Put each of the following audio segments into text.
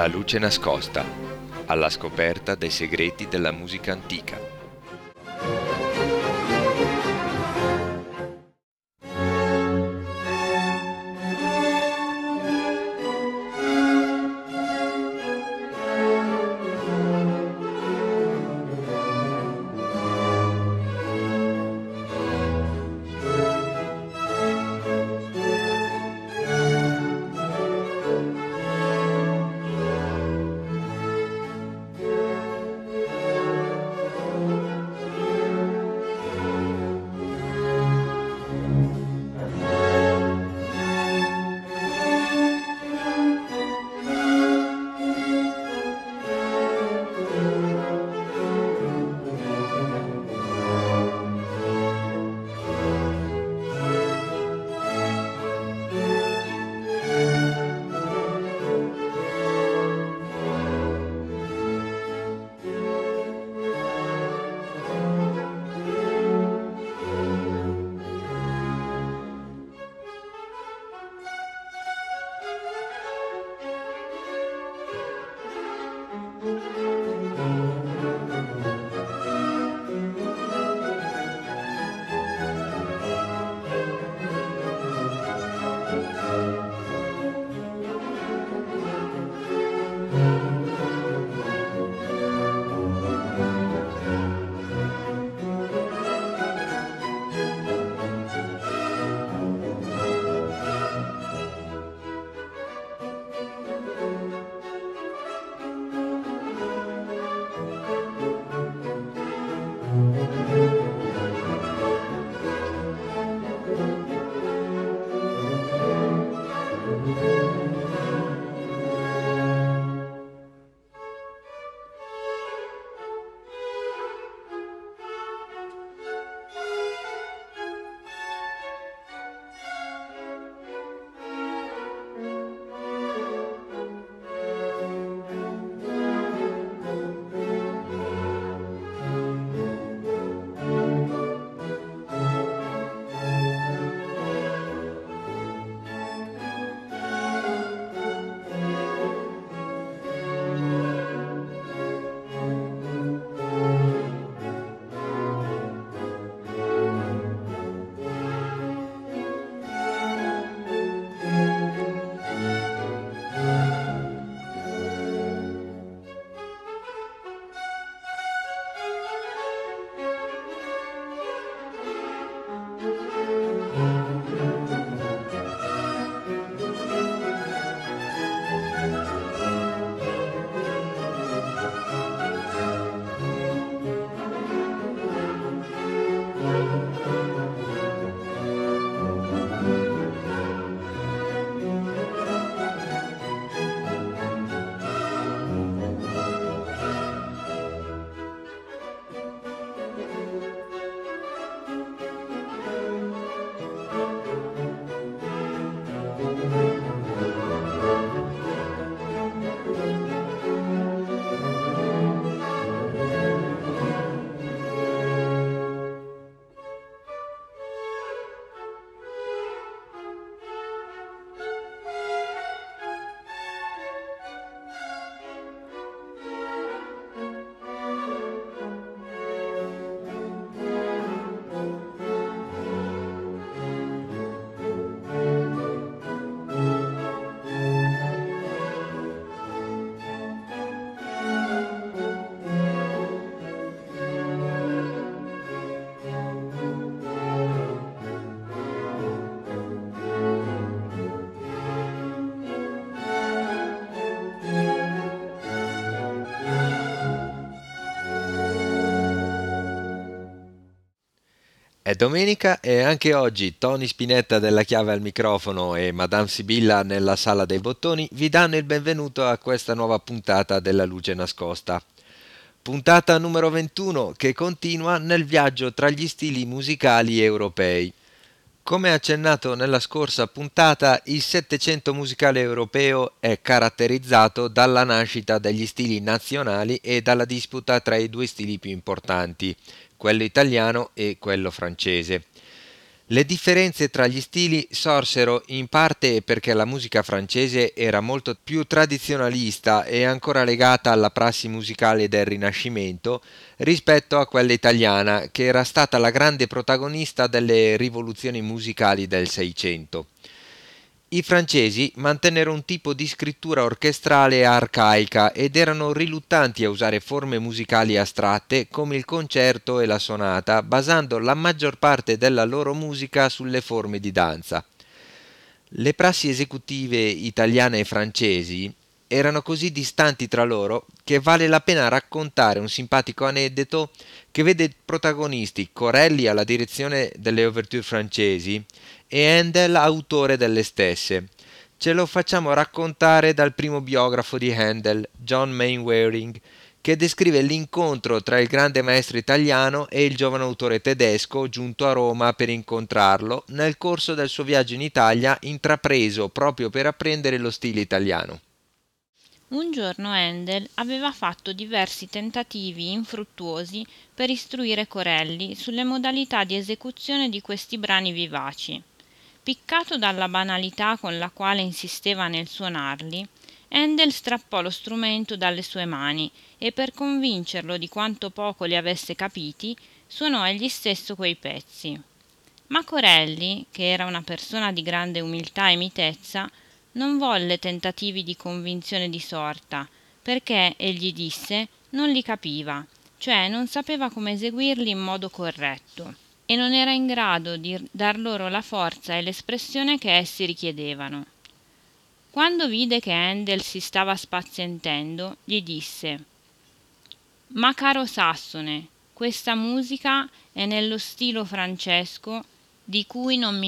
La luce nascosta, alla scoperta dei segreti della musica antica. È domenica e anche oggi Tony Spinetta della Chiave al microfono e Madame Sibilla nella sala dei bottoni vi danno il benvenuto a questa nuova puntata della Luce Nascosta. Puntata numero 21 che continua nel viaggio tra gli stili musicali europei. Come accennato nella scorsa puntata, il Settecento musicale europeo è caratterizzato dalla nascita degli stili nazionali e dalla disputa tra i due stili più importanti, quello italiano e quello francese. Le differenze tra gli stili sorsero in parte perché la musica francese era molto più tradizionalista e ancora legata alla prassi musicale del Rinascimento rispetto a quella italiana, che era stata la grande protagonista delle rivoluzioni musicali del Seicento. I francesi mantennero un tipo di scrittura orchestrale arcaica ed erano riluttanti a usare forme musicali astratte come il concerto e la sonata, basando la maggior parte della loro musica sulle forme di danza. Le prassi esecutive italiane e francesi erano così distanti tra loro che vale la pena raccontare un simpatico aneddoto che vede protagonisti Corelli alla direzione delle ouverture francesi e Handel autore delle stesse. Ce lo facciamo raccontare dal primo biografo di Handel, John Mainwaring, che descrive l'incontro tra il grande maestro italiano e il giovane autore tedesco giunto a Roma per incontrarlo nel corso del suo viaggio in Italia intrapreso proprio per apprendere lo stile italiano. Un giorno Handel aveva fatto diversi tentativi infruttuosi per istruire Corelli sulle modalità di esecuzione di questi brani vivaci. Piccato dalla banalità con la quale insisteva nel suonarli, Handel strappò lo strumento dalle sue mani e per convincerlo di quanto poco li avesse capiti, suonò egli stesso quei pezzi. Ma Corelli, che era una persona di grande umiltà e mitezza, non volle tentativi di convinzione di sorta, perché, egli disse, non li capiva, cioè non sapeva come eseguirli in modo corretto e non era in grado di dar loro la forza e l'espressione che essi richiedevano. Quando vide che Handel si stava spazientendo, gli disse Ma caro Sassone, questa musica è nello stilo francesco di cui non mi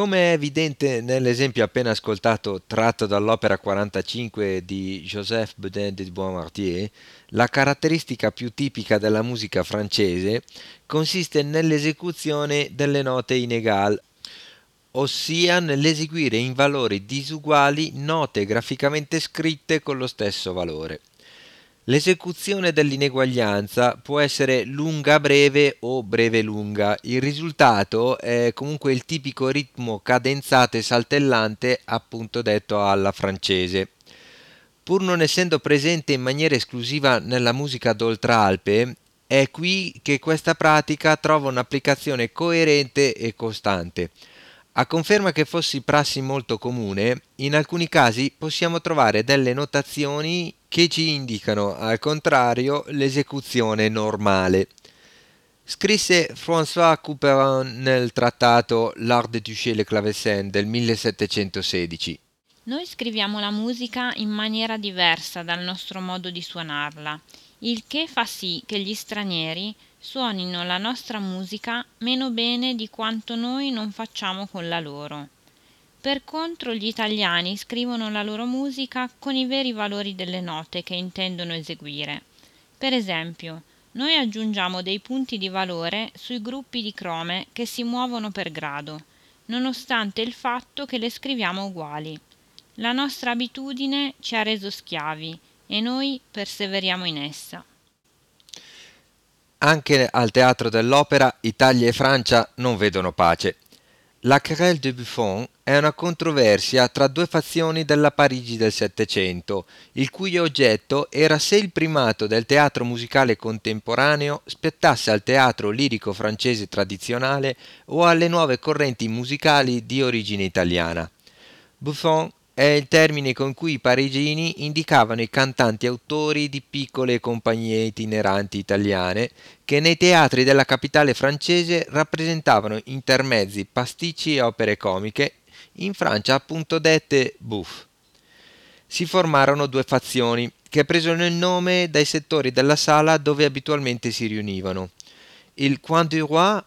Come è evidente nell'esempio appena ascoltato tratto dall'opera 45 di Joseph Bedin de Boismartier, la caratteristica più tipica della musica francese consiste nell'esecuzione delle note in egal, ossia nell'eseguire in valori disuguali note graficamente scritte con lo stesso valore. L'esecuzione dell'ineguaglianza può essere lunga-breve o breve-lunga. Il risultato è comunque il tipico ritmo cadenzato e saltellante, appunto detto alla francese. Pur non essendo presente in maniera esclusiva nella musica d'oltralpe, è qui che questa pratica trova un'applicazione coerente e costante. A conferma che fossi prassi molto comune, in alcuni casi possiamo trovare delle notazioni che ci indicano al contrario l'esecuzione normale. Scrisse François Couperin nel trattato L'art de toucher le clavecin del 1716. Noi scriviamo la musica in maniera diversa dal nostro modo di suonarla, il che fa sì che gli stranieri suonino la nostra musica meno bene di quanto noi non facciamo con la loro. Per contro gli italiani scrivono la loro musica con i veri valori delle note che intendono eseguire. Per esempio, noi aggiungiamo dei punti di valore sui gruppi di crome che si muovono per grado, nonostante il fatto che le scriviamo uguali. La nostra abitudine ci ha reso schiavi e noi perseveriamo in essa. Anche al teatro dell'opera Italia e Francia non vedono pace. La querelle de Buffon è una controversia tra due fazioni della Parigi del Settecento, il cui oggetto era se il primato del teatro musicale contemporaneo spettasse al teatro lirico francese tradizionale o alle nuove correnti musicali di origine italiana. Buffon è il termine con cui i parigini indicavano i cantanti autori di piccole compagnie itineranti italiane che nei teatri della capitale francese rappresentavano intermezzi, pasticci e opere comiche, in Francia appunto dette bouffe. Si formarono due fazioni che presero il nome dai settori della sala dove abitualmente si riunivano. Il Coin du Roi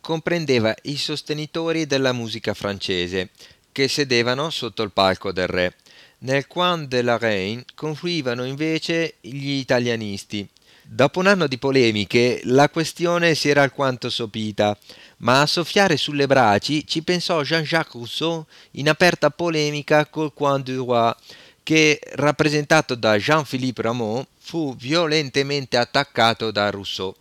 comprendeva i sostenitori della musica francese, che sedevano sotto il palco del re. Nel Coin de la Reine confluivano invece gli italianisti. Dopo un anno di polemiche, la questione si era alquanto sopita, ma a soffiare sulle braci ci pensò Jean-Jacques Rousseau in aperta polemica col Coin du Roi, che, rappresentato da Jean-Philippe Rameau, fu violentemente attaccato da Rousseau.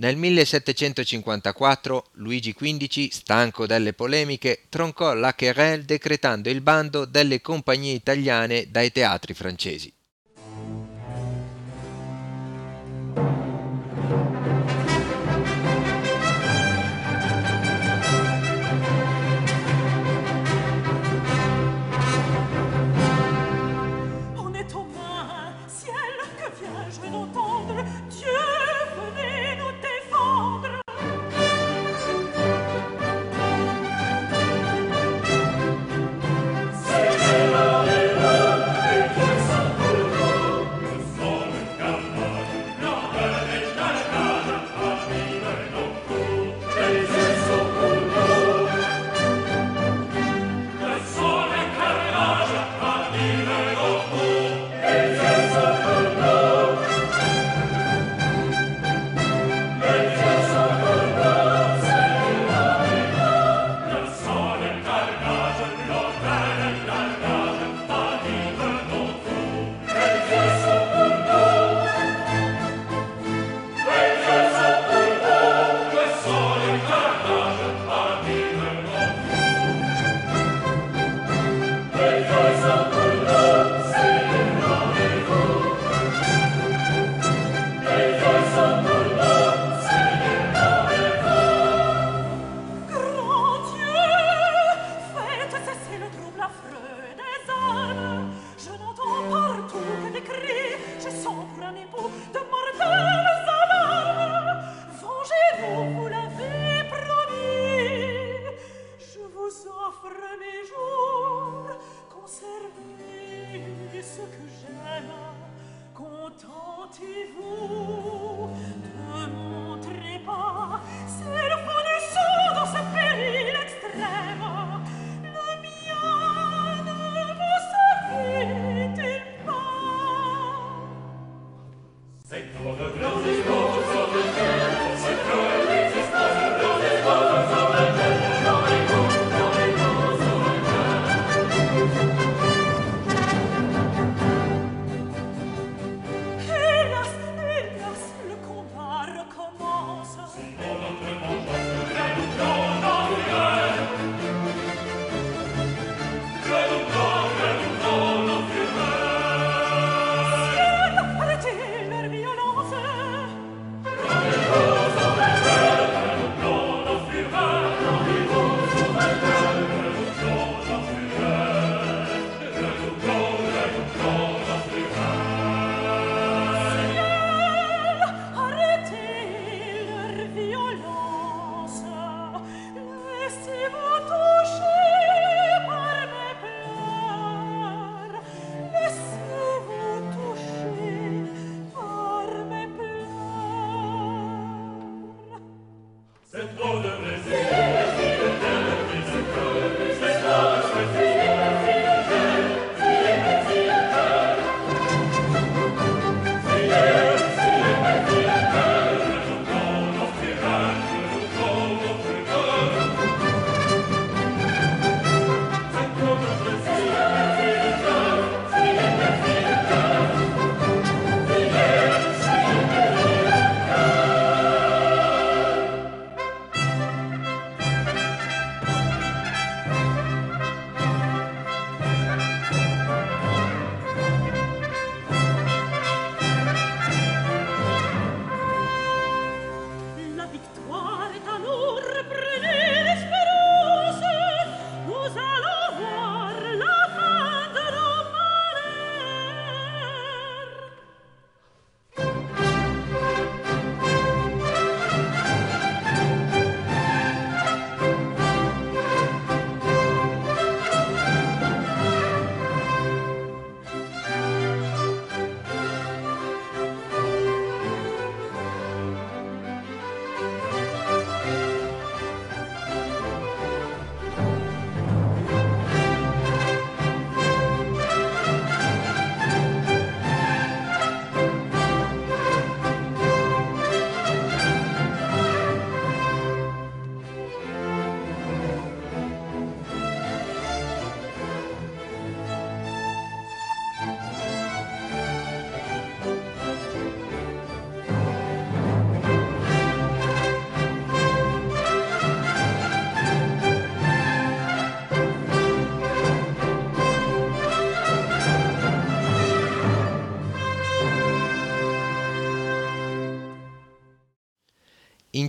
Nel 1754 Luigi XV, stanco delle polemiche, troncò la querelle decretando il bando delle compagnie italiane dai teatri francesi.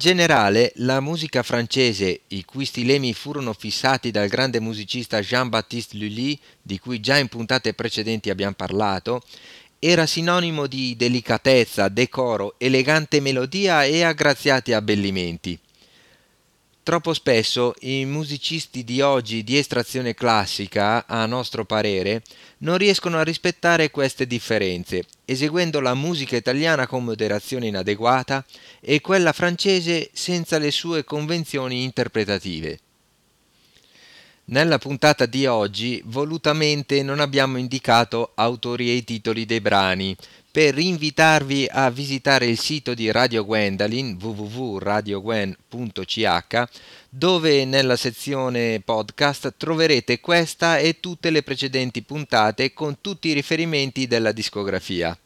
Generale, la musica francese, i cui stilemi furono fissati dal grande musicista Jean-Baptiste Lully, di cui già in puntate precedenti abbiamo parlato, era sinonimo di delicatezza, decoro, elegante melodia e aggraziati abbellimenti. Troppo spesso i musicisti di oggi di estrazione classica, a nostro parere, non riescono a rispettare queste differenze, eseguendo la musica italiana con moderazione inadeguata e quella francese senza le sue convenzioni interpretative. Nella puntata di oggi volutamente non abbiamo indicato autori e titoli dei brani, per invitarvi a visitare il sito di Radio Gwendalin www.radiogwen.ch dove nella sezione podcast troverete questa e tutte le precedenti puntate con tutti i riferimenti della discografia.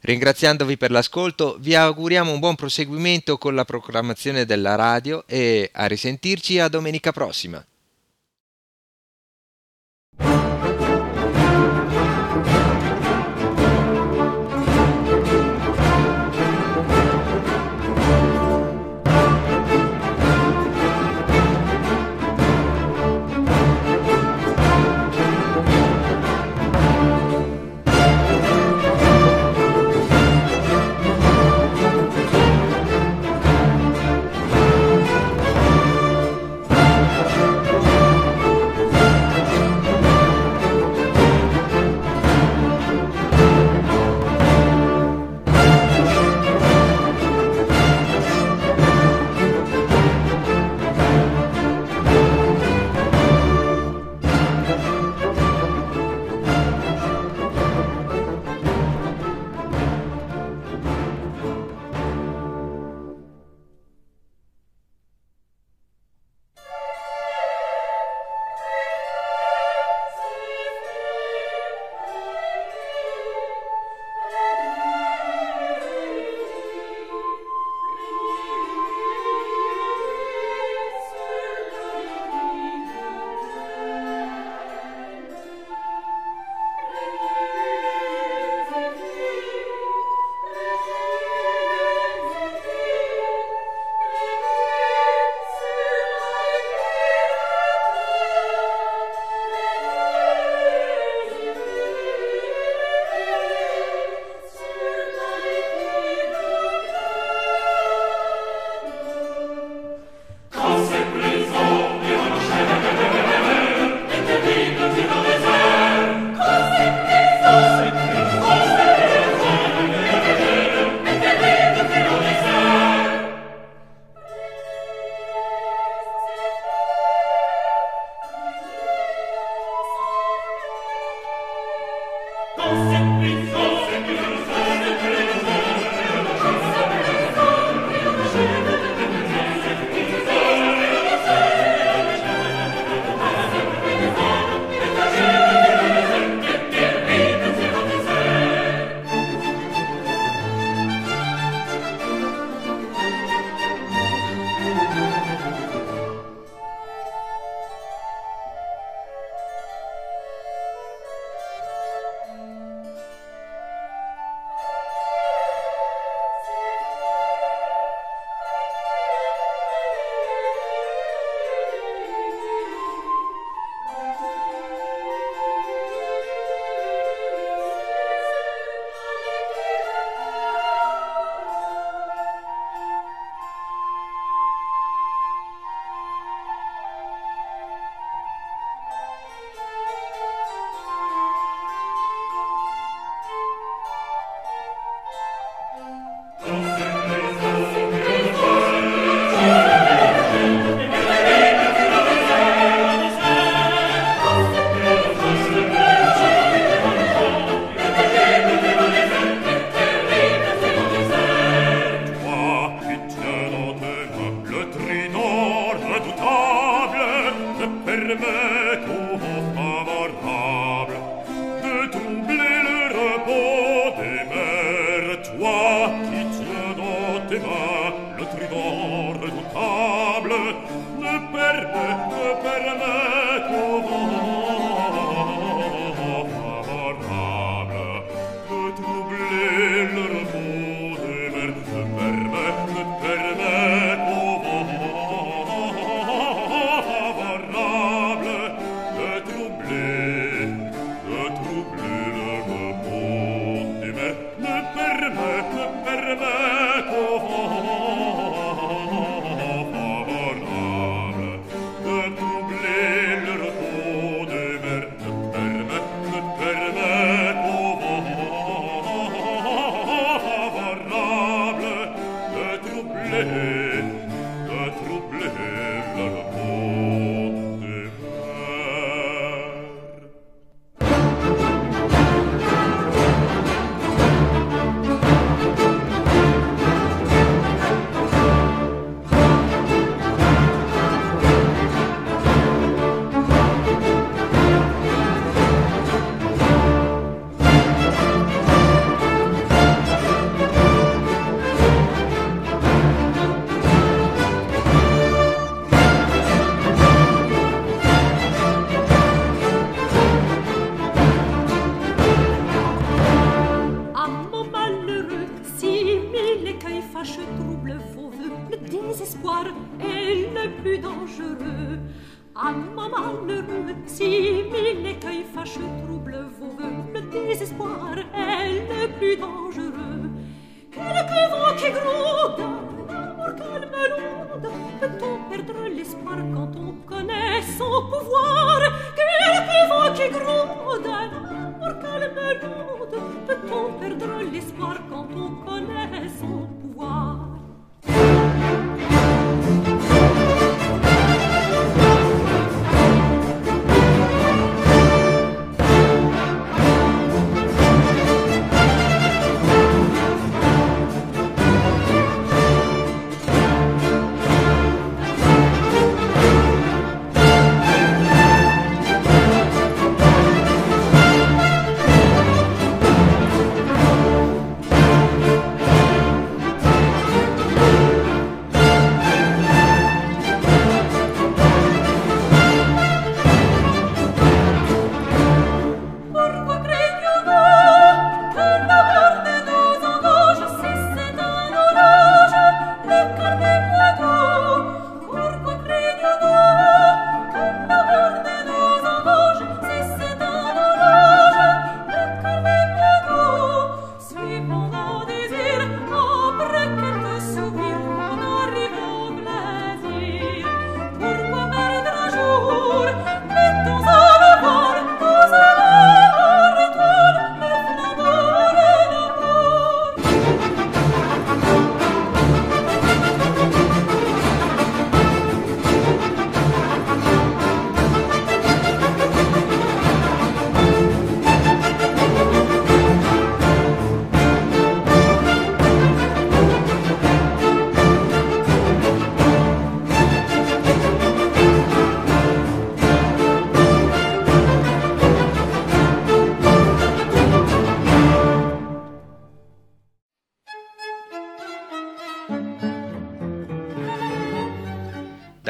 Ringraziandovi per l'ascolto, vi auguriamo un buon proseguimento con la proclamazione della radio e a risentirci a domenica prossima.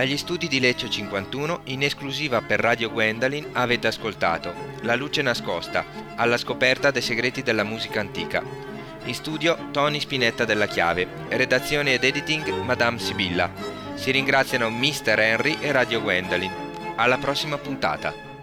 Dagli studi di Lecce 51, in esclusiva per Radio Gwendolyn, avete ascoltato La luce nascosta, alla scoperta dei segreti della musica antica. In studio Tony Spinetta della Chiave, redazione ed editing Madame Sibilla. Si ringraziano Mr. Henry e Radio Gwendolyn. Alla prossima puntata.